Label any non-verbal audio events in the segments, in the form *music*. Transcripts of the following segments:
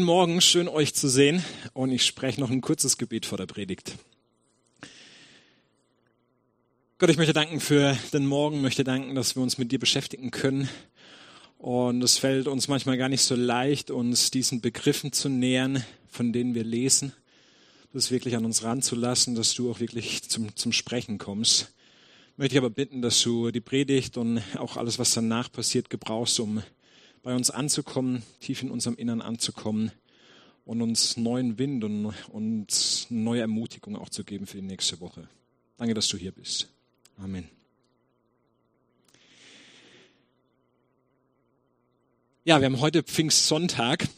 Guten Morgen, schön euch zu sehen und ich spreche noch ein kurzes Gebet vor der Predigt. Gott, ich möchte danken für den Morgen, möchte danken, dass wir uns mit dir beschäftigen können. Und es fällt uns manchmal gar nicht so leicht, uns diesen Begriffen zu nähern, von denen wir lesen, das wirklich an uns ranzulassen, dass du auch wirklich zum, zum Sprechen kommst. Möchte ich aber bitten, dass du die Predigt und auch alles, was danach passiert, gebrauchst, um bei uns anzukommen, tief in unserem Innern anzukommen und uns neuen Wind und, und neue Ermutigung auch zu geben für die nächste Woche. Danke, dass du hier bist. Amen. Ja, wir haben heute Pfingstsonntag.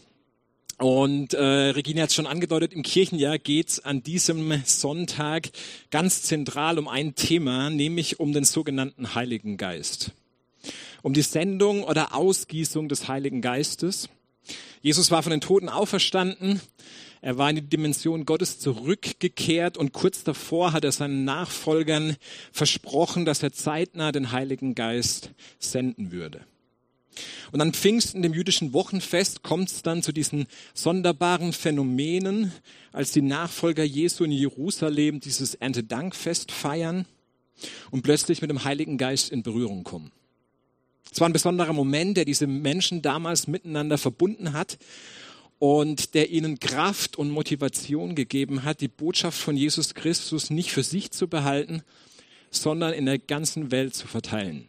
Und äh, Regina hat es schon angedeutet, im Kirchenjahr geht es an diesem Sonntag ganz zentral um ein Thema, nämlich um den sogenannten Heiligen Geist um die Sendung oder Ausgießung des Heiligen Geistes. Jesus war von den Toten auferstanden. Er war in die Dimension Gottes zurückgekehrt und kurz davor hat er seinen Nachfolgern versprochen, dass er zeitnah den Heiligen Geist senden würde. Und an Pfingsten, dem jüdischen Wochenfest, kommt es dann zu diesen sonderbaren Phänomenen, als die Nachfolger Jesu in Jerusalem dieses Erntedankfest feiern und plötzlich mit dem Heiligen Geist in Berührung kommen. Es war ein besonderer Moment, der diese Menschen damals miteinander verbunden hat und der ihnen Kraft und Motivation gegeben hat, die Botschaft von Jesus Christus nicht für sich zu behalten, sondern in der ganzen Welt zu verteilen.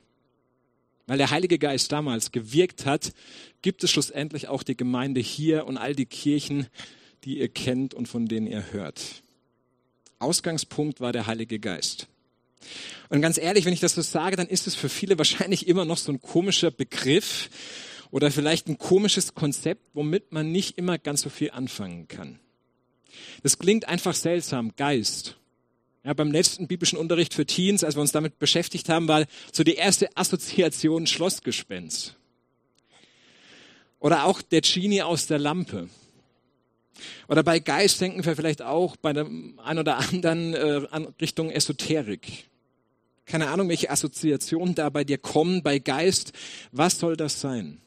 Weil der Heilige Geist damals gewirkt hat, gibt es schlussendlich auch die Gemeinde hier und all die Kirchen, die ihr kennt und von denen ihr hört. Ausgangspunkt war der Heilige Geist. Und ganz ehrlich, wenn ich das so sage, dann ist es für viele wahrscheinlich immer noch so ein komischer Begriff oder vielleicht ein komisches Konzept, womit man nicht immer ganz so viel anfangen kann. Das klingt einfach seltsam, Geist. Ja, beim letzten biblischen Unterricht für Teens, als wir uns damit beschäftigt haben, war so die erste Assoziation Schlossgespenst. Oder auch der Genie aus der Lampe. Oder bei Geist denken wir vielleicht auch bei dem ein oder anderen äh, Richtung Esoterik. Keine Ahnung, welche Assoziationen da bei dir kommen, bei Geist. Was soll das sein?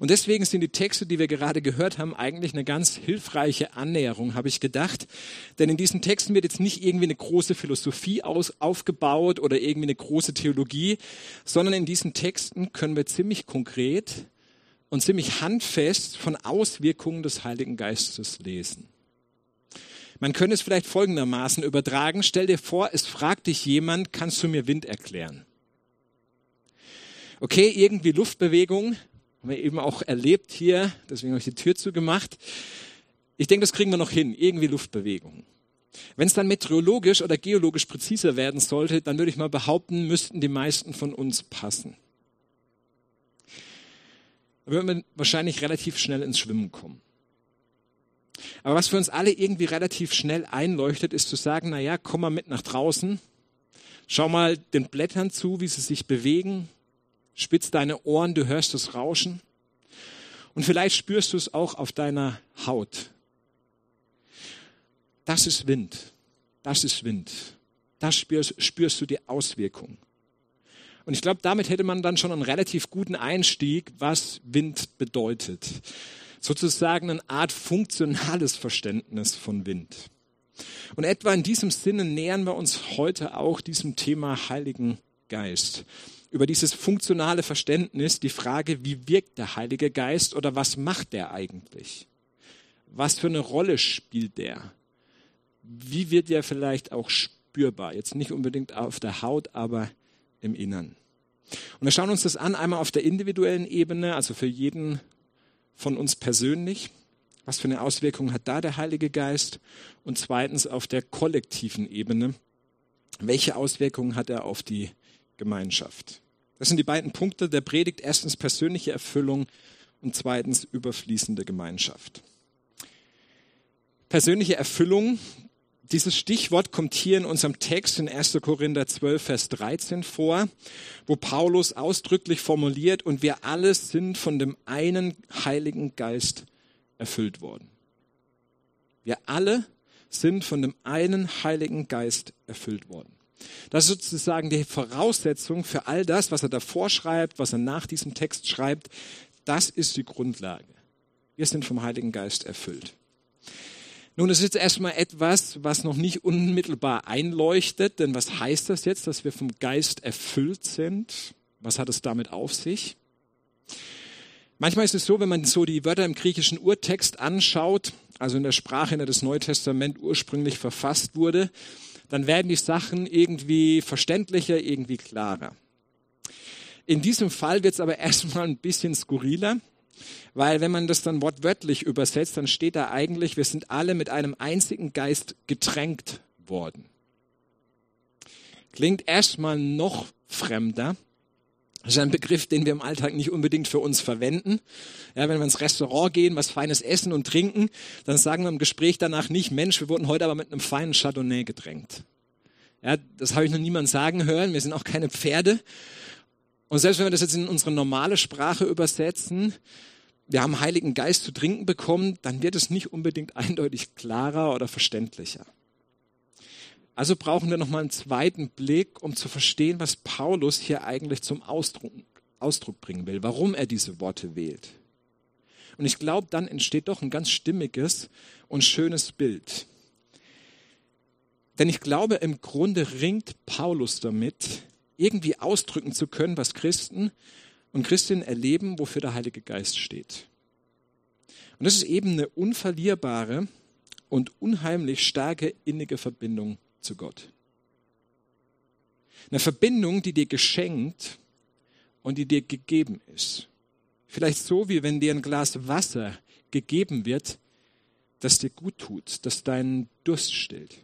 Und deswegen sind die Texte, die wir gerade gehört haben, eigentlich eine ganz hilfreiche Annäherung, habe ich gedacht. Denn in diesen Texten wird jetzt nicht irgendwie eine große Philosophie aus, aufgebaut oder irgendwie eine große Theologie, sondern in diesen Texten können wir ziemlich konkret und ziemlich handfest von Auswirkungen des Heiligen Geistes lesen. Man könnte es vielleicht folgendermaßen übertragen. Stell dir vor, es fragt dich jemand, kannst du mir Wind erklären? Okay, irgendwie Luftbewegung, haben wir eben auch erlebt hier, deswegen habe ich die Tür zugemacht. Ich denke, das kriegen wir noch hin, irgendwie Luftbewegung. Wenn es dann meteorologisch oder geologisch präziser werden sollte, dann würde ich mal behaupten, müssten die meisten von uns passen. Da würden wir wahrscheinlich relativ schnell ins Schwimmen kommen. Aber was für uns alle irgendwie relativ schnell einleuchtet, ist zu sagen, na ja, komm mal mit nach draußen, schau mal den Blättern zu, wie sie sich bewegen, spitz deine Ohren, du hörst das Rauschen. Und vielleicht spürst du es auch auf deiner Haut. Das ist Wind, das ist Wind, da spürst, spürst du die Auswirkung. Und ich glaube, damit hätte man dann schon einen relativ guten Einstieg, was Wind bedeutet sozusagen eine Art funktionales Verständnis von Wind. Und etwa in diesem Sinne nähern wir uns heute auch diesem Thema Heiligen Geist. Über dieses funktionale Verständnis, die Frage, wie wirkt der Heilige Geist oder was macht der eigentlich? Was für eine Rolle spielt der? Wie wird er vielleicht auch spürbar? Jetzt nicht unbedingt auf der Haut, aber im Innern. Und wir schauen uns das an, einmal auf der individuellen Ebene, also für jeden von uns persönlich? Was für eine Auswirkung hat da der Heilige Geist? Und zweitens auf der kollektiven Ebene. Welche Auswirkungen hat er auf die Gemeinschaft? Das sind die beiden Punkte der Predigt. Erstens persönliche Erfüllung und zweitens überfließende Gemeinschaft. Persönliche Erfüllung, dieses Stichwort kommt hier in unserem Text in 1. Korinther 12, Vers 13 vor, wo Paulus ausdrücklich formuliert, und wir alle sind von dem einen Heiligen Geist erfüllt worden. Wir alle sind von dem einen Heiligen Geist erfüllt worden. Das ist sozusagen die Voraussetzung für all das, was er davor schreibt, was er nach diesem Text schreibt. Das ist die Grundlage. Wir sind vom Heiligen Geist erfüllt. Nun, es ist jetzt erstmal etwas, was noch nicht unmittelbar einleuchtet, denn was heißt das jetzt, dass wir vom Geist erfüllt sind? Was hat es damit auf sich? Manchmal ist es so, wenn man so die Wörter im griechischen Urtext anschaut, also in der Sprache, in der das Neue Testament ursprünglich verfasst wurde, dann werden die Sachen irgendwie verständlicher, irgendwie klarer. In diesem Fall wird es aber *laughs* erstmal ein bisschen skurriler, weil wenn man das dann wortwörtlich übersetzt, dann steht da eigentlich, wir sind alle mit einem einzigen Geist getränkt worden. Klingt erstmal noch fremder. Das ist ein Begriff, den wir im Alltag nicht unbedingt für uns verwenden. Ja, wenn wir ins Restaurant gehen, was Feines essen und trinken, dann sagen wir im Gespräch danach nicht, Mensch, wir wurden heute aber mit einem feinen Chardonnay gedrängt. Ja, das habe ich noch niemand sagen hören. Wir sind auch keine Pferde. Und selbst wenn wir das jetzt in unsere normale Sprache übersetzen, wir haben Heiligen Geist zu trinken bekommen, dann wird es nicht unbedingt *laughs* eindeutig klarer oder verständlicher. Also brauchen wir nochmal einen zweiten Blick, um zu verstehen, was Paulus hier eigentlich zum Ausdruck, Ausdruck bringen will, warum er diese Worte wählt. Und ich glaube, dann entsteht doch ein ganz stimmiges und schönes Bild. Denn ich glaube, im Grunde ringt Paulus damit, irgendwie ausdrücken zu können, was Christen und Christinnen erleben, wofür der Heilige Geist steht. Und das ist eben eine unverlierbare und unheimlich starke innige Verbindung zu Gott. Eine Verbindung, die dir geschenkt und die dir gegeben ist. Vielleicht so, wie wenn dir ein Glas Wasser gegeben wird, das dir gut tut, das deinen Durst stillt,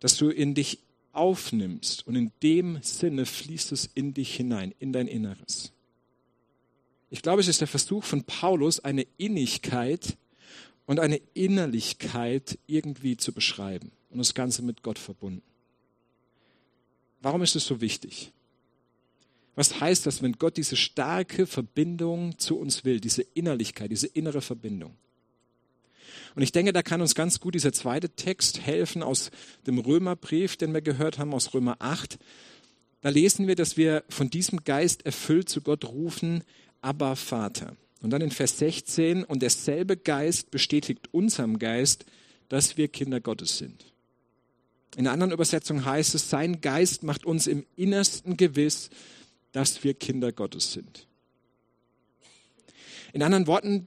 dass du in dich aufnimmst und in dem Sinne fließt es in dich hinein, in dein Inneres. Ich glaube, es ist der Versuch von Paulus, eine Innigkeit und eine Innerlichkeit irgendwie zu beschreiben und das Ganze mit Gott verbunden. Warum ist es so wichtig? Was heißt das, wenn Gott diese starke Verbindung zu uns will, diese Innerlichkeit, diese innere Verbindung? Und ich denke, da kann uns ganz gut dieser zweite Text helfen aus dem Römerbrief, den wir gehört haben, aus Römer 8. Da lesen wir, dass wir von diesem Geist erfüllt zu Gott rufen, aber Vater. Und dann in Vers 16, und derselbe Geist bestätigt unserem Geist, dass wir Kinder Gottes sind. In einer anderen Übersetzung heißt es, sein Geist macht uns im Innersten gewiss, dass wir Kinder Gottes sind. In anderen Worten,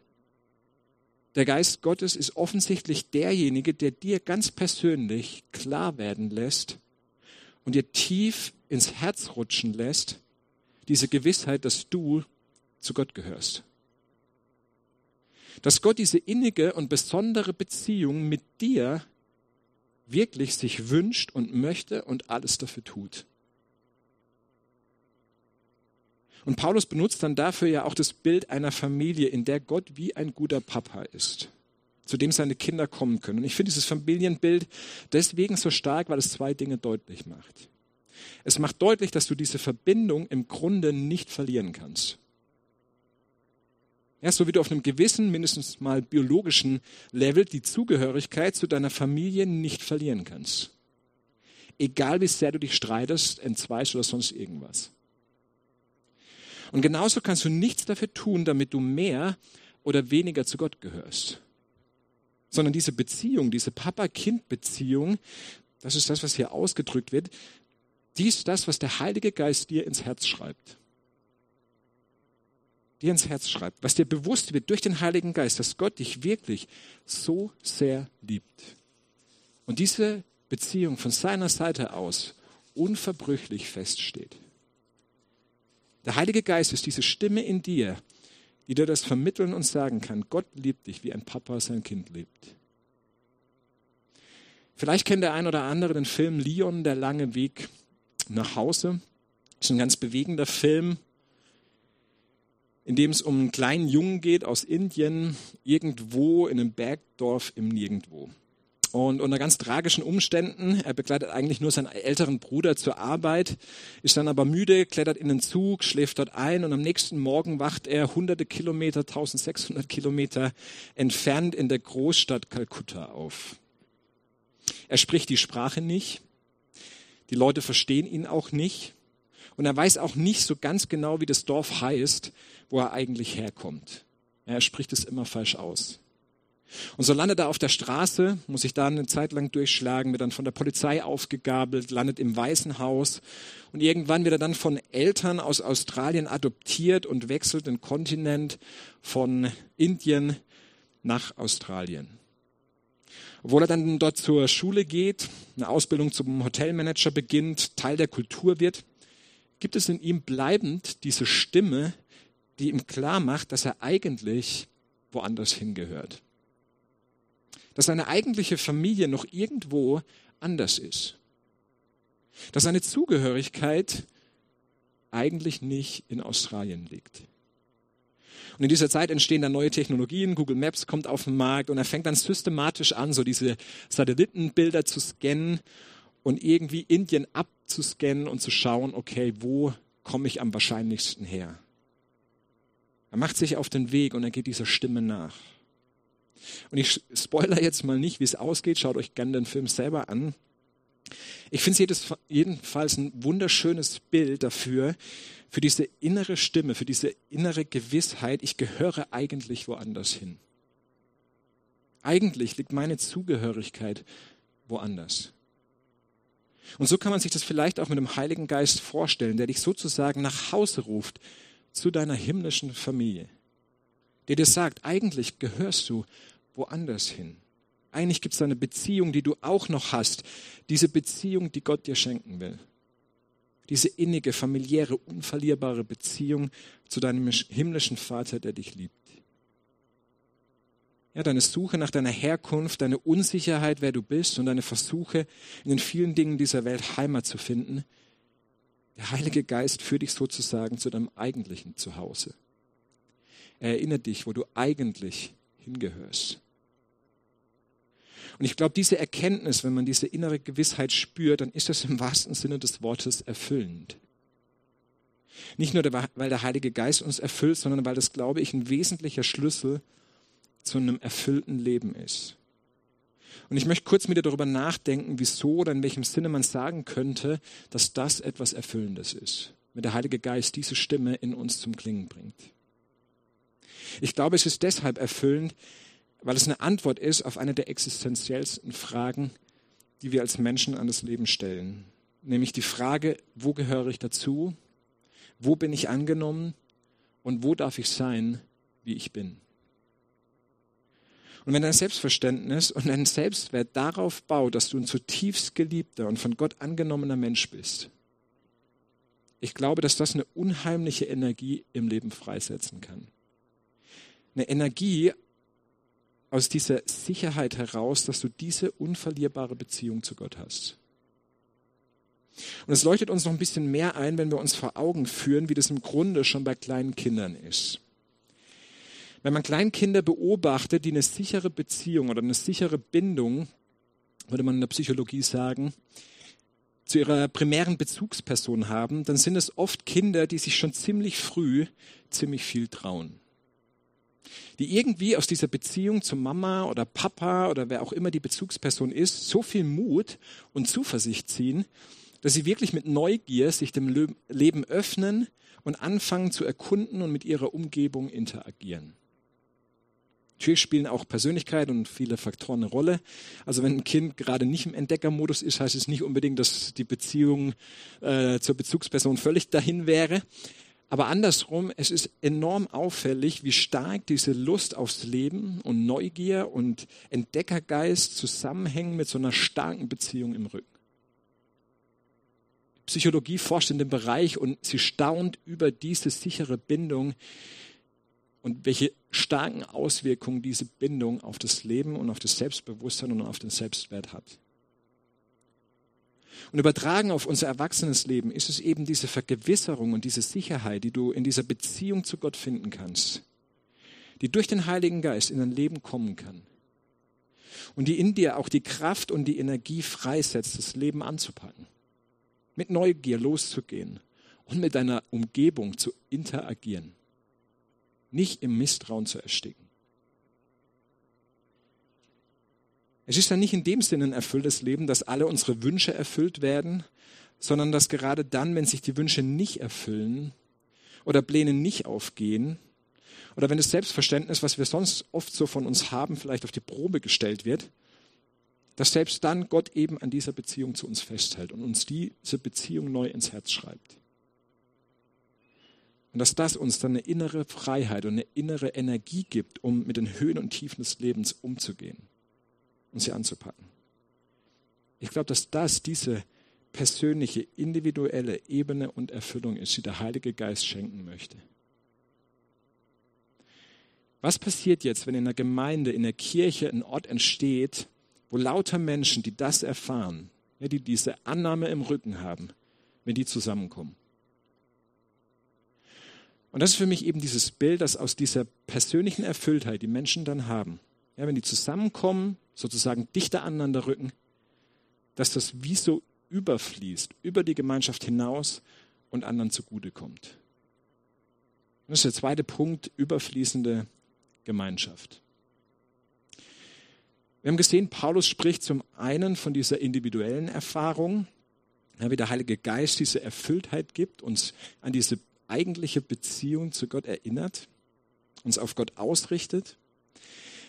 der Geist Gottes ist offensichtlich derjenige, der dir ganz persönlich klar werden lässt und dir tief ins Herz rutschen lässt, diese Gewissheit, dass du zu Gott gehörst. Dass Gott diese innige und besondere Beziehung mit dir wirklich sich wünscht und möchte und alles dafür tut. Und Paulus benutzt dann dafür ja auch das Bild einer Familie, in der Gott wie ein guter Papa ist, zu dem seine Kinder kommen können. Und ich finde dieses Familienbild deswegen so stark, weil es zwei Dinge deutlich macht. Es macht deutlich, dass du diese Verbindung im Grunde nicht verlieren kannst. Ja, so wie du auf einem gewissen, mindestens mal biologischen Level die Zugehörigkeit zu deiner Familie nicht verlieren kannst. Egal wie sehr du dich streitest, entzweist oder sonst irgendwas. Und genauso kannst du nichts dafür tun, damit du mehr oder weniger zu Gott gehörst. Sondern diese Beziehung, diese Papa-Kind-Beziehung, das ist das, was hier ausgedrückt wird, die ist das, was der Heilige Geist dir ins Herz schreibt. Dir ins Herz schreibt, was dir bewusst wird durch den Heiligen Geist, dass Gott dich wirklich so sehr liebt. Und diese Beziehung von seiner Seite aus unverbrüchlich feststeht. Der Heilige Geist ist diese Stimme in dir, die dir das vermitteln und sagen kann, Gott liebt dich, wie ein Papa sein Kind liebt. Vielleicht kennt der ein oder andere den Film Leon, der lange Weg nach Hause. Das ist ein ganz bewegender Film, in dem es um einen kleinen Jungen geht aus Indien, irgendwo in einem Bergdorf im Nirgendwo und unter ganz tragischen Umständen. Er begleitet eigentlich nur seinen älteren Bruder zur Arbeit, ist dann aber müde, klettert in den Zug, schläft dort ein und am nächsten Morgen wacht er hunderte Kilometer, 1600 Kilometer entfernt in der Großstadt Kalkutta auf. Er spricht die Sprache nicht, die Leute verstehen ihn auch nicht und er weiß auch nicht so ganz genau, wie das Dorf heißt, wo er eigentlich herkommt. Er spricht es immer falsch aus. Und so landet er auf der Straße, muss sich da eine Zeit lang durchschlagen, wird dann von der Polizei aufgegabelt, landet im Weißen Haus und irgendwann wird er dann von Eltern aus Australien adoptiert und wechselt den Kontinent von Indien nach Australien. Obwohl er dann dort zur Schule geht, eine Ausbildung zum Hotelmanager beginnt, Teil der Kultur wird, gibt es in ihm bleibend diese Stimme, die ihm klar macht, dass er eigentlich woanders hingehört dass seine eigentliche Familie noch irgendwo anders ist. Dass seine Zugehörigkeit eigentlich nicht in Australien liegt. Und in dieser Zeit entstehen dann neue Technologien, Google Maps kommt auf den Markt und er fängt dann systematisch an, so diese Satellitenbilder zu scannen und irgendwie Indien abzuscannen und zu schauen, okay, wo komme ich am wahrscheinlichsten her? Er macht sich auf den Weg und er geht dieser Stimme nach. Und ich spoiler jetzt mal nicht, wie es ausgeht. Schaut euch gerne den Film selber an. Ich finde es jedenfalls ein wunderschönes Bild dafür, für diese innere Stimme, für diese innere Gewissheit, ich gehöre eigentlich woanders hin. Eigentlich liegt meine Zugehörigkeit woanders. Und so kann man sich das vielleicht auch mit dem Heiligen Geist vorstellen, der dich sozusagen nach Hause ruft zu deiner himmlischen Familie. Der dir sagt, eigentlich gehörst du woanders hin. Eigentlich gibt es eine Beziehung, die du auch noch hast. Diese Beziehung, die Gott dir schenken will. Diese innige, familiäre, unverlierbare Beziehung zu deinem himmlischen Vater, der dich liebt. Ja, deine Suche nach deiner Herkunft, deine Unsicherheit, wer du bist und deine Versuche, in den vielen Dingen dieser Welt Heimat zu finden. Der Heilige Geist führt dich sozusagen zu deinem eigentlichen Zuhause. Er erinnert dich, wo du eigentlich hingehörst. Und ich glaube, diese Erkenntnis, wenn man diese innere Gewissheit spürt, dann ist das im wahrsten Sinne des Wortes erfüllend. Nicht nur, weil der Heilige Geist uns erfüllt, sondern weil das, glaube ich, ein wesentlicher Schlüssel zu einem erfüllten Leben ist. Und ich möchte kurz mit dir darüber nachdenken, wieso oder in welchem Sinne man sagen könnte, dass das etwas Erfüllendes ist, wenn der Heilige Geist diese Stimme in uns zum Klingen bringt. Ich glaube, es ist deshalb erfüllend, weil es eine Antwort ist auf eine der existenziellsten Fragen, die wir als Menschen an das Leben stellen. Nämlich die Frage, wo gehöre ich dazu? Wo bin ich angenommen? Und wo darf ich sein, wie ich bin? Und wenn dein Selbstverständnis und dein Selbstwert darauf baut, dass du ein zutiefst geliebter und von Gott angenommener Mensch bist, ich glaube, dass das eine unheimliche Energie im Leben freisetzen kann. Eine Energie, aus dieser Sicherheit heraus, dass du diese unverlierbare Beziehung zu Gott hast. Und es leuchtet uns noch ein bisschen mehr ein, wenn wir uns vor Augen führen, wie das im Grunde schon bei kleinen Kindern ist. Wenn man Kleinkinder beobachtet, die eine sichere Beziehung oder eine sichere Bindung, würde man in der Psychologie sagen, zu ihrer primären Bezugsperson haben, dann sind es oft Kinder, die sich schon ziemlich früh ziemlich viel trauen die irgendwie aus dieser Beziehung zu Mama oder Papa oder wer auch immer die Bezugsperson ist, so viel Mut und Zuversicht ziehen, dass sie wirklich mit Neugier sich dem Leben öffnen und anfangen zu erkunden und mit ihrer Umgebung interagieren. Natürlich spielen auch Persönlichkeit und viele Faktoren eine Rolle. Also wenn ein Kind gerade nicht im Entdeckermodus ist, heißt es nicht unbedingt, dass die Beziehung äh, zur Bezugsperson völlig dahin wäre. Aber andersrum, es ist enorm auffällig, wie stark diese Lust aufs Leben und Neugier und Entdeckergeist zusammenhängen mit so einer starken Beziehung im Rücken. Psychologie forscht in dem Bereich und sie staunt über diese sichere Bindung und welche starken Auswirkungen diese Bindung auf das Leben und auf das Selbstbewusstsein und auf den Selbstwert hat. Und übertragen auf unser erwachsenes Leben ist es eben diese Vergewisserung und diese Sicherheit, die du in dieser Beziehung zu Gott finden kannst, die durch den Heiligen Geist in dein Leben kommen kann und die in dir auch die Kraft und die Energie freisetzt, das Leben anzupacken, mit Neugier loszugehen und mit deiner Umgebung zu interagieren, nicht im Misstrauen zu ersticken. Es ist dann nicht in dem Sinne ein erfülltes Leben, dass alle unsere Wünsche erfüllt werden, sondern dass gerade dann, wenn sich die Wünsche nicht erfüllen oder Pläne nicht aufgehen oder wenn das Selbstverständnis, was wir sonst oft so von uns haben, vielleicht auf die Probe gestellt wird, dass selbst dann Gott eben an dieser Beziehung zu uns festhält und uns diese Beziehung neu ins Herz schreibt. Und dass das uns dann eine innere Freiheit und eine innere Energie gibt, um mit den Höhen und Tiefen des Lebens umzugehen und sie anzupacken. Ich glaube, dass das diese persönliche, individuelle Ebene und Erfüllung ist, die der Heilige Geist schenken möchte. Was passiert jetzt, wenn in der Gemeinde, in der Kirche ein Ort entsteht, wo lauter Menschen, die das erfahren, die diese Annahme im Rücken haben, wenn die zusammenkommen? Und das ist für mich eben dieses Bild, dass aus dieser persönlichen Erfülltheit, die Menschen dann haben, ja, wenn die zusammenkommen, sozusagen dichter aneinander rücken, dass das wie so überfließt, über die Gemeinschaft hinaus und anderen zugutekommt. Das ist der zweite Punkt, überfließende Gemeinschaft. Wir haben gesehen, Paulus spricht zum einen von dieser individuellen Erfahrung, wie der Heilige Geist diese Erfülltheit gibt, uns an diese eigentliche Beziehung zu Gott erinnert, uns auf Gott ausrichtet.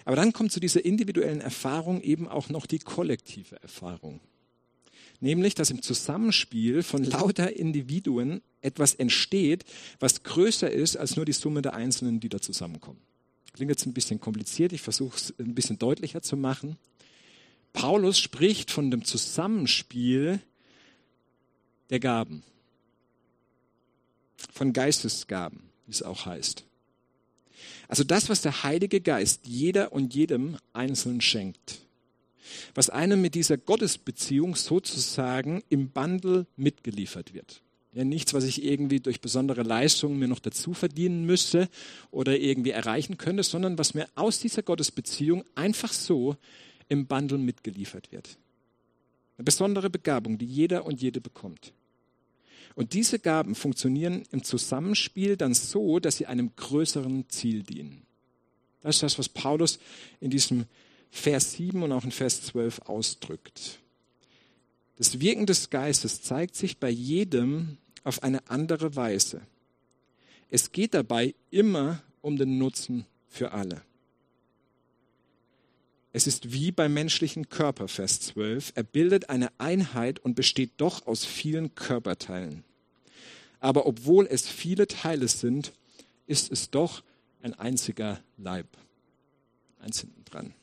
Aber dann kommt zu dieser individuellen Erfahrung eben auch noch die kollektive Erfahrung nämlich dass im Zusammenspiel von lauter Individuen etwas entsteht, was größer ist als nur die Summe der Einzelnen, die da zusammenkommen. Klingt jetzt ein bisschen kompliziert, ich versuche es ein bisschen deutlicher zu machen. Paulus spricht von dem Zusammenspiel der Gaben, von Geistesgaben, wie es auch heißt. Also das, was der Heilige Geist jeder und jedem Einzelnen schenkt was einem mit dieser Gottesbeziehung sozusagen im Bundle mitgeliefert wird. Ja, nichts, was ich irgendwie durch besondere Leistungen mir noch dazu verdienen müsste oder irgendwie erreichen könnte, sondern was mir aus dieser Gottesbeziehung einfach so im Bundle mitgeliefert wird. Eine besondere Begabung, die jeder und jede bekommt. Und diese Gaben funktionieren im Zusammenspiel dann so, dass sie einem größeren Ziel dienen. Das ist das, was Paulus in diesem Vers 7 und auch in Vers 12 ausdrückt. Das Wirken des Geistes zeigt sich bei jedem auf eine andere Weise. Es geht dabei immer um den Nutzen für alle. Es ist wie beim menschlichen Körper, Vers 12. Er bildet eine Einheit und besteht doch aus vielen Körperteilen. Aber obwohl es viele Teile sind, ist es doch ein einziger Leib. Eins hinten dran.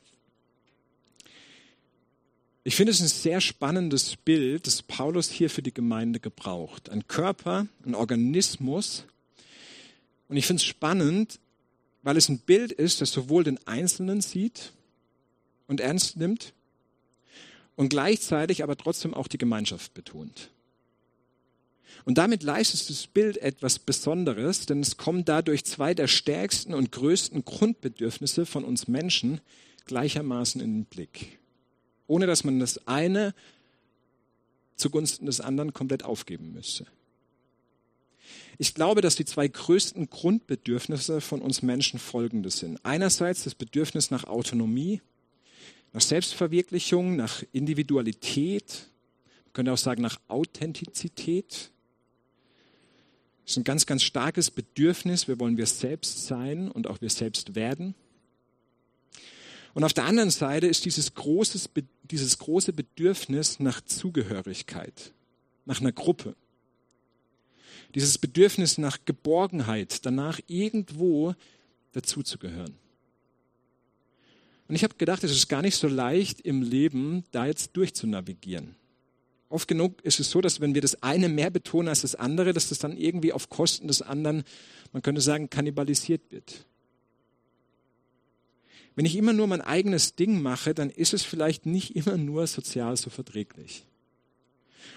Ich finde es ein sehr spannendes Bild, das Paulus hier für die Gemeinde gebraucht. Ein Körper, ein Organismus. Und ich finde es spannend, weil es ein Bild ist, das sowohl den Einzelnen sieht und ernst nimmt und gleichzeitig aber trotzdem auch die Gemeinschaft betont. Und damit leistet das Bild etwas Besonderes, denn es kommen dadurch zwei der stärksten und größten Grundbedürfnisse von uns Menschen gleichermaßen in den Blick ohne dass man das eine zugunsten des anderen komplett aufgeben müsste. Ich glaube, dass die zwei größten Grundbedürfnisse von uns Menschen folgende sind. Einerseits das Bedürfnis nach Autonomie, nach Selbstverwirklichung, nach Individualität, man könnte auch sagen nach Authentizität. Das ist ein ganz, ganz starkes Bedürfnis. Wir wollen wir selbst sein und auch wir selbst werden. Und auf der anderen Seite ist dieses, großes, dieses große Bedürfnis nach Zugehörigkeit, nach einer Gruppe. Dieses Bedürfnis nach Geborgenheit, danach irgendwo dazuzugehören. Und ich habe gedacht, es ist gar nicht so leicht im Leben, da jetzt durchzunavigieren. Oft genug ist es so, dass wenn wir das eine mehr betonen als das andere, dass das dann irgendwie auf Kosten des anderen, man könnte sagen, kannibalisiert wird. Wenn ich immer nur mein eigenes Ding mache, dann ist es vielleicht nicht immer nur sozial so verträglich.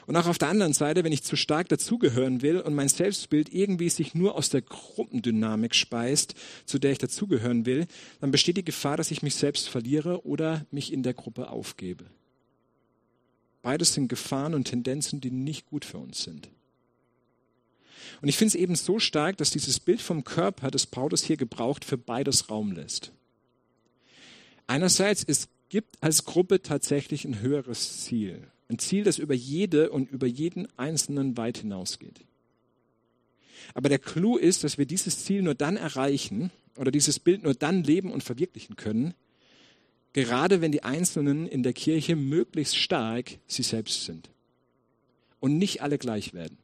Und auch auf der anderen Seite, wenn ich zu stark dazugehören will und mein Selbstbild irgendwie sich nur aus der Gruppendynamik speist, zu der ich dazugehören will, dann besteht die Gefahr, dass ich mich selbst verliere oder mich in der Gruppe aufgebe. Beides sind Gefahren und Tendenzen, die nicht gut für uns sind. Und ich finde es eben so stark, dass dieses Bild vom Körper, das Paulus hier gebraucht, für beides Raum lässt. Einerseits, es gibt als Gruppe tatsächlich ein höheres Ziel. Ein Ziel, das über jede und über jeden Einzelnen weit hinausgeht. Aber der Clou ist, dass wir dieses Ziel nur dann erreichen oder dieses Bild nur dann leben und verwirklichen können, gerade wenn die Einzelnen in der Kirche möglichst stark sie selbst sind und nicht alle gleich werden,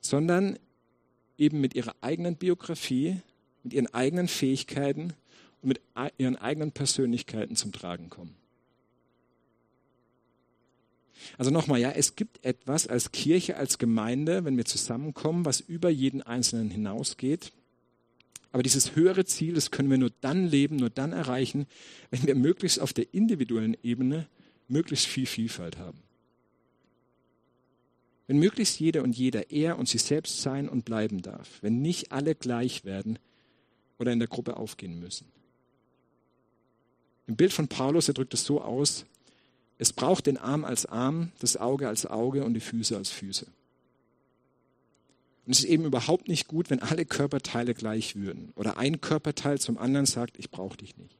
sondern eben mit ihrer eigenen Biografie, mit ihren eigenen Fähigkeiten und mit ihren eigenen Persönlichkeiten zum Tragen kommen. Also nochmal, ja, es gibt etwas als Kirche, als Gemeinde, wenn wir zusammenkommen, was über jeden Einzelnen hinausgeht. Aber dieses höhere Ziel, das können wir nur dann leben, nur dann erreichen, wenn wir möglichst auf der individuellen Ebene möglichst viel Vielfalt haben. Wenn möglichst jeder und jeder er und sie selbst sein und bleiben darf, wenn nicht alle gleich werden oder in der Gruppe aufgehen müssen. Im Bild von Paulus, er drückt es so aus, es braucht den Arm als Arm, das Auge als Auge und die Füße als Füße. Und es ist eben überhaupt nicht gut, wenn alle Körperteile gleich würden oder ein Körperteil zum anderen sagt, ich brauche dich nicht.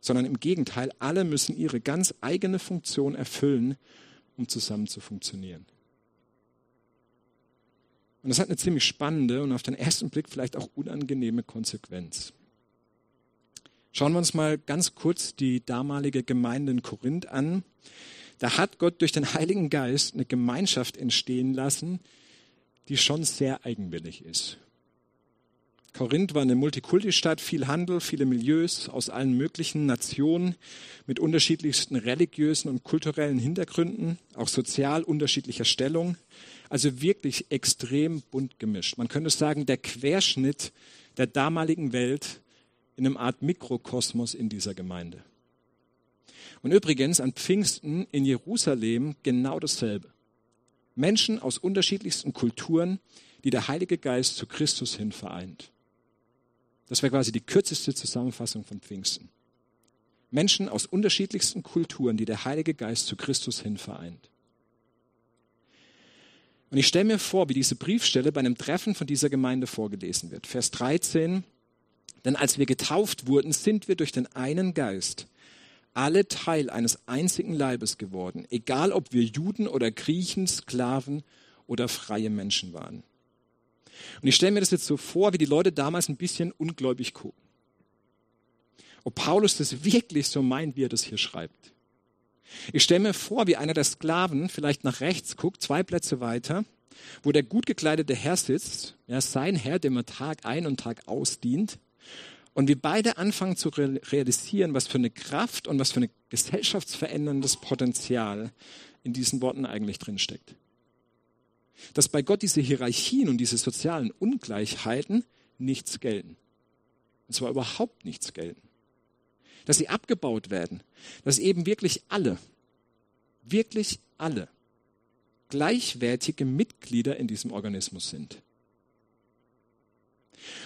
Sondern im Gegenteil, alle müssen ihre ganz eigene Funktion erfüllen, um zusammen zu funktionieren. Und das hat eine ziemlich spannende und auf den ersten Blick vielleicht auch unangenehme Konsequenz. Schauen wir uns mal ganz kurz die damalige Gemeinde in Korinth an. Da hat Gott durch den Heiligen Geist eine Gemeinschaft entstehen lassen, die schon sehr eigenwillig ist. Korinth war eine Multikulti-Stadt, viel Handel, viele Milieus aus allen möglichen Nationen mit unterschiedlichsten religiösen und kulturellen Hintergründen, auch sozial unterschiedlicher Stellung. Also wirklich extrem bunt gemischt. Man könnte sagen, der Querschnitt der damaligen Welt in einem Art Mikrokosmos in dieser Gemeinde. Und übrigens an Pfingsten in Jerusalem genau dasselbe. Menschen aus unterschiedlichsten Kulturen, die der Heilige Geist zu Christus hin vereint. Das wäre quasi die kürzeste Zusammenfassung von Pfingsten. Menschen aus unterschiedlichsten Kulturen, die der Heilige Geist zu Christus hin vereint. Und ich stelle mir vor, wie diese Briefstelle bei einem Treffen von dieser Gemeinde vorgelesen wird. Vers 13, denn als wir getauft wurden, sind wir durch den einen Geist alle Teil eines einzigen Leibes geworden, egal ob wir Juden oder Griechen, Sklaven oder freie Menschen waren. Und ich stelle mir das jetzt so vor, wie die Leute damals ein bisschen ungläubig gucken. Ob Paulus das wirklich so meint, wie er das hier schreibt. Ich stelle mir vor, wie einer der Sklaven vielleicht nach rechts guckt, zwei Plätze weiter, wo der gut gekleidete Herr sitzt, ja, sein Herr, dem er Tag ein und Tag aus dient, und wir beide anfangen zu realisieren, was für eine Kraft und was für ein gesellschaftsveränderndes Potenzial in diesen Worten eigentlich drinsteckt. Dass bei Gott diese Hierarchien und diese sozialen Ungleichheiten nichts gelten. Und zwar überhaupt nichts gelten. Dass sie abgebaut werden. Dass eben wirklich alle, wirklich alle gleichwertige Mitglieder in diesem Organismus sind.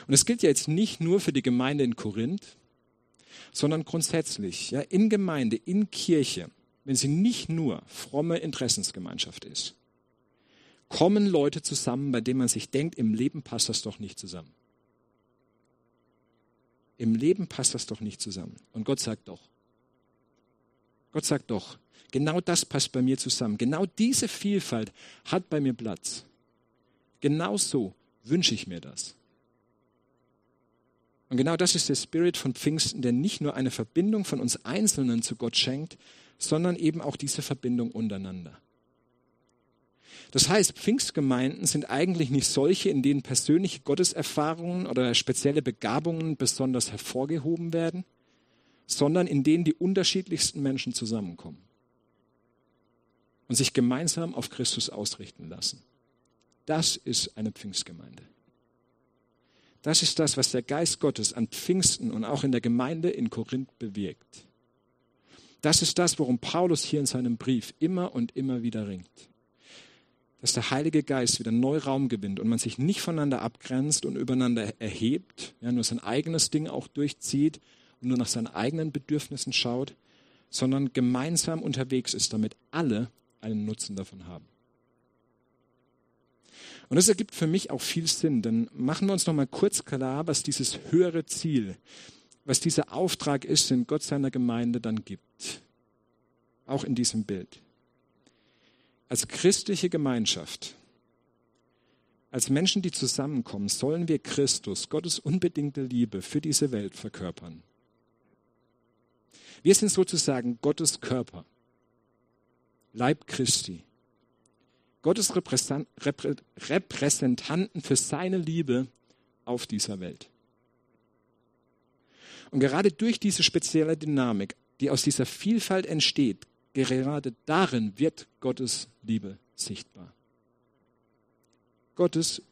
Und es gilt ja jetzt nicht nur für die Gemeinde in Korinth, sondern grundsätzlich, ja, in Gemeinde, in Kirche, wenn sie nicht nur fromme Interessensgemeinschaft ist, kommen Leute zusammen, bei denen man sich denkt, im Leben passt das doch nicht zusammen. Im Leben passt das doch nicht zusammen. Und Gott sagt doch. Gott sagt doch, genau das passt bei mir zusammen. Genau diese Vielfalt hat bei mir Platz. Genau so wünsche ich mir das. Und genau das ist der Spirit von Pfingsten, der nicht nur eine Verbindung von uns Einzelnen zu Gott schenkt, sondern eben auch diese Verbindung untereinander. Das heißt, Pfingstgemeinden sind eigentlich nicht solche, in denen persönliche Gotteserfahrungen oder spezielle Begabungen besonders hervorgehoben werden, sondern in denen die unterschiedlichsten Menschen zusammenkommen und sich gemeinsam auf Christus ausrichten lassen. Das ist eine Pfingstgemeinde. Das ist das, was der Geist Gottes an Pfingsten und auch in der Gemeinde in Korinth bewirkt. Das ist das, worum Paulus hier in seinem Brief immer und immer wieder ringt. Dass der Heilige Geist wieder neu Raum gewinnt und man sich nicht voneinander abgrenzt und übereinander erhebt, ja, nur sein eigenes Ding auch durchzieht und nur nach seinen eigenen Bedürfnissen schaut, sondern gemeinsam unterwegs ist, damit alle einen Nutzen davon haben. Und das ergibt für mich auch viel Sinn, denn machen wir uns noch mal kurz klar, was dieses höhere Ziel, was dieser Auftrag ist, den Gott seiner Gemeinde dann gibt. Auch in diesem Bild. Als christliche Gemeinschaft als Menschen, die zusammenkommen, sollen wir Christus, Gottes unbedingte Liebe für diese Welt verkörpern. Wir sind sozusagen Gottes Körper, Leib Christi. Gottes Repräsentanten für seine Liebe auf dieser Welt. Und gerade durch diese spezielle Dynamik, die aus dieser Vielfalt entsteht, gerade darin wird Gottes Liebe sichtbar. Gottes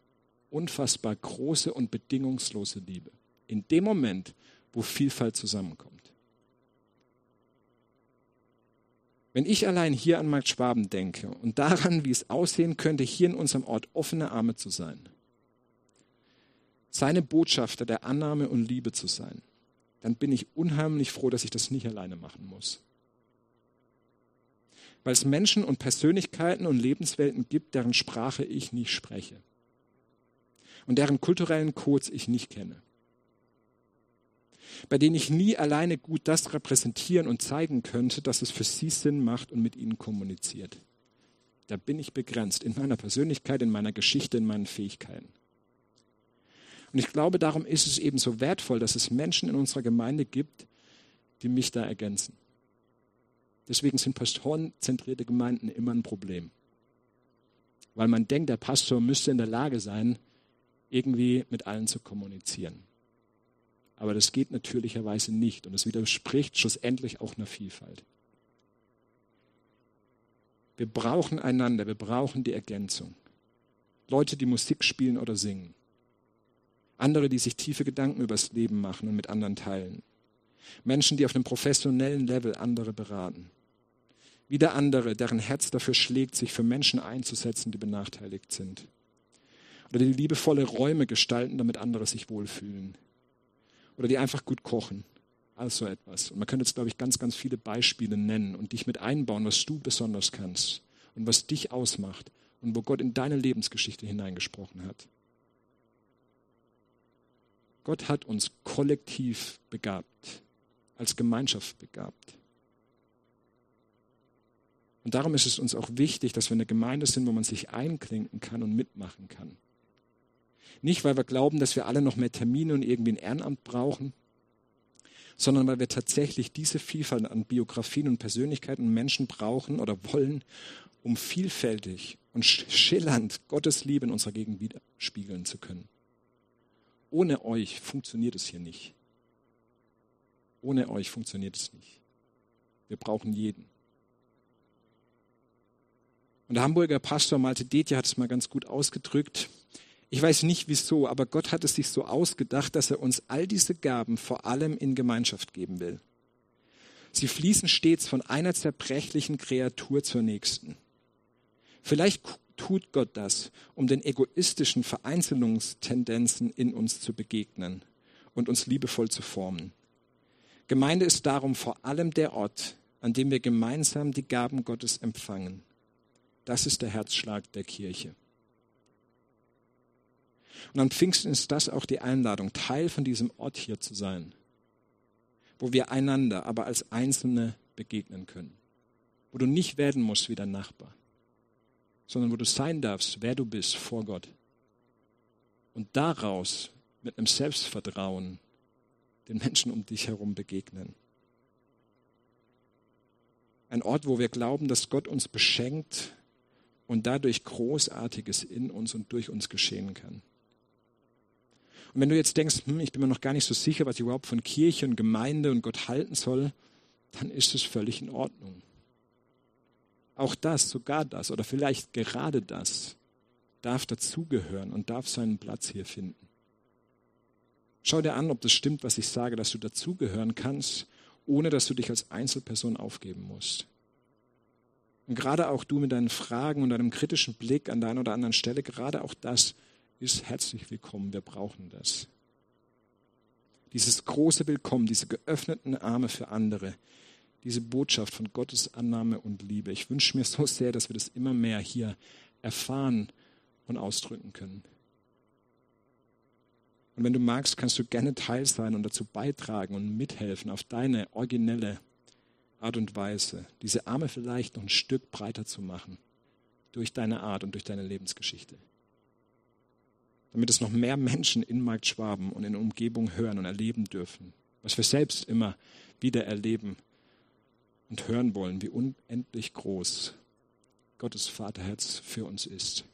unfassbar große und bedingungslose Liebe. In dem Moment, wo Vielfalt zusammenkommt. Wenn ich allein hier an Markt Schwaben denke und daran, wie es aussehen könnte, hier in unserem Ort offene Arme zu sein, seine Botschafter der Annahme und Liebe zu sein, dann bin ich unheimlich froh, dass ich das nicht alleine machen muss. Weil es Menschen und Persönlichkeiten und Lebenswelten gibt, deren Sprache ich nicht spreche und deren kulturellen Codes ich nicht kenne, bei denen ich nie alleine gut das repräsentieren und zeigen könnte, dass es für sie Sinn macht und mit ihnen kommuniziert. Da bin ich begrenzt in meiner Persönlichkeit, in meiner Geschichte, in meinen Fähigkeiten. Und ich glaube, darum ist es eben so wertvoll, dass es Menschen in unserer Gemeinde gibt, die mich da ergänzen. Deswegen sind pastorenzentrierte Gemeinden immer ein Problem. Weil man denkt, der Pastor müsste in der Lage sein, irgendwie mit allen zu kommunizieren. Aber das geht natürlicherweise nicht und es widerspricht schlussendlich auch einer Vielfalt. Wir brauchen einander, wir brauchen die Ergänzung. Leute, die Musik spielen oder singen. Andere, die sich tiefe Gedanken übers Leben machen und mit anderen teilen. Menschen, die auf einem professionellen Level andere beraten. Wieder andere, deren Herz dafür schlägt, sich für Menschen einzusetzen, die benachteiligt sind. Oder die liebevolle Räume gestalten, damit andere sich wohlfühlen. Oder die einfach gut kochen. Alles so etwas. Und man könnte jetzt, glaube ich, ganz, ganz viele Beispiele nennen und dich mit einbauen, was du besonders kannst und was dich ausmacht und wo Gott in deine Lebensgeschichte hineingesprochen hat. Gott hat uns kollektiv begabt, als Gemeinschaft begabt. Und darum ist es uns auch wichtig, dass wir eine Gemeinde sind, wo man sich einklinken kann und mitmachen kann. Nicht, weil wir glauben, dass wir alle noch mehr Termine und irgendwie ein Ehrenamt brauchen, sondern weil wir tatsächlich diese Vielfalt an Biografien und Persönlichkeiten und Menschen brauchen oder wollen, um vielfältig und schillernd Gottes Liebe in unserer Gegend widerspiegeln zu können. Ohne euch funktioniert es hier nicht. Ohne euch funktioniert es nicht. Wir brauchen jeden. Und der Hamburger Pastor Malte Detja hat es mal ganz gut ausgedrückt. Ich weiß nicht wieso, aber Gott hat es sich so ausgedacht, dass er uns all diese Gaben vor allem in Gemeinschaft geben will. Sie fließen stets von einer zerbrechlichen Kreatur zur nächsten. Vielleicht tut Gott das, um den egoistischen Vereinzelungstendenzen in uns zu begegnen und uns liebevoll zu formen. Gemeinde ist darum vor allem der Ort, an dem wir gemeinsam die Gaben Gottes empfangen. Das ist der Herzschlag der Kirche. Und am Pfingsten ist das auch die Einladung, Teil von diesem Ort hier zu sein, wo wir einander, aber als Einzelne begegnen können, wo du nicht werden musst wie dein Nachbar, sondern wo du sein darfst, wer du bist vor Gott. Und daraus mit einem Selbstvertrauen den Menschen um dich herum begegnen. Ein Ort, wo wir glauben, dass Gott uns beschenkt und dadurch Großartiges in uns und durch uns geschehen kann. Und wenn du jetzt denkst, hm, ich bin mir noch gar nicht so sicher, was ich überhaupt von Kirche und Gemeinde und Gott halten soll, dann ist es völlig in Ordnung. Auch das, sogar das oder vielleicht gerade das darf dazugehören und darf seinen Platz hier finden. Schau dir an, ob das stimmt, was ich sage, dass du dazugehören kannst, ohne dass du dich als Einzelperson aufgeben musst. Und gerade auch du mit deinen Fragen und deinem kritischen Blick an der einen oder anderen Stelle, gerade auch das ist herzlich willkommen. Wir brauchen das. Dieses große Willkommen, diese geöffneten Arme für andere, diese Botschaft von Gottes Annahme und Liebe. Ich wünsche mir so sehr, dass wir das immer mehr hier erfahren und ausdrücken können. Und wenn du magst, kannst du gerne Teil sein und dazu beitragen und mithelfen auf deine originelle Art und Weise, diese Arme vielleicht noch ein Stück breiter zu machen durch deine Art und durch deine Lebensgeschichte. Damit es noch mehr Menschen in Markt Schwaben und in der Umgebung hören und erleben dürfen, was wir selbst immer wieder erleben und hören wollen, wie unendlich groß Gottes Vaterherz für uns ist.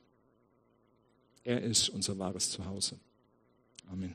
Er ist unser wahres Zuhause. Amen.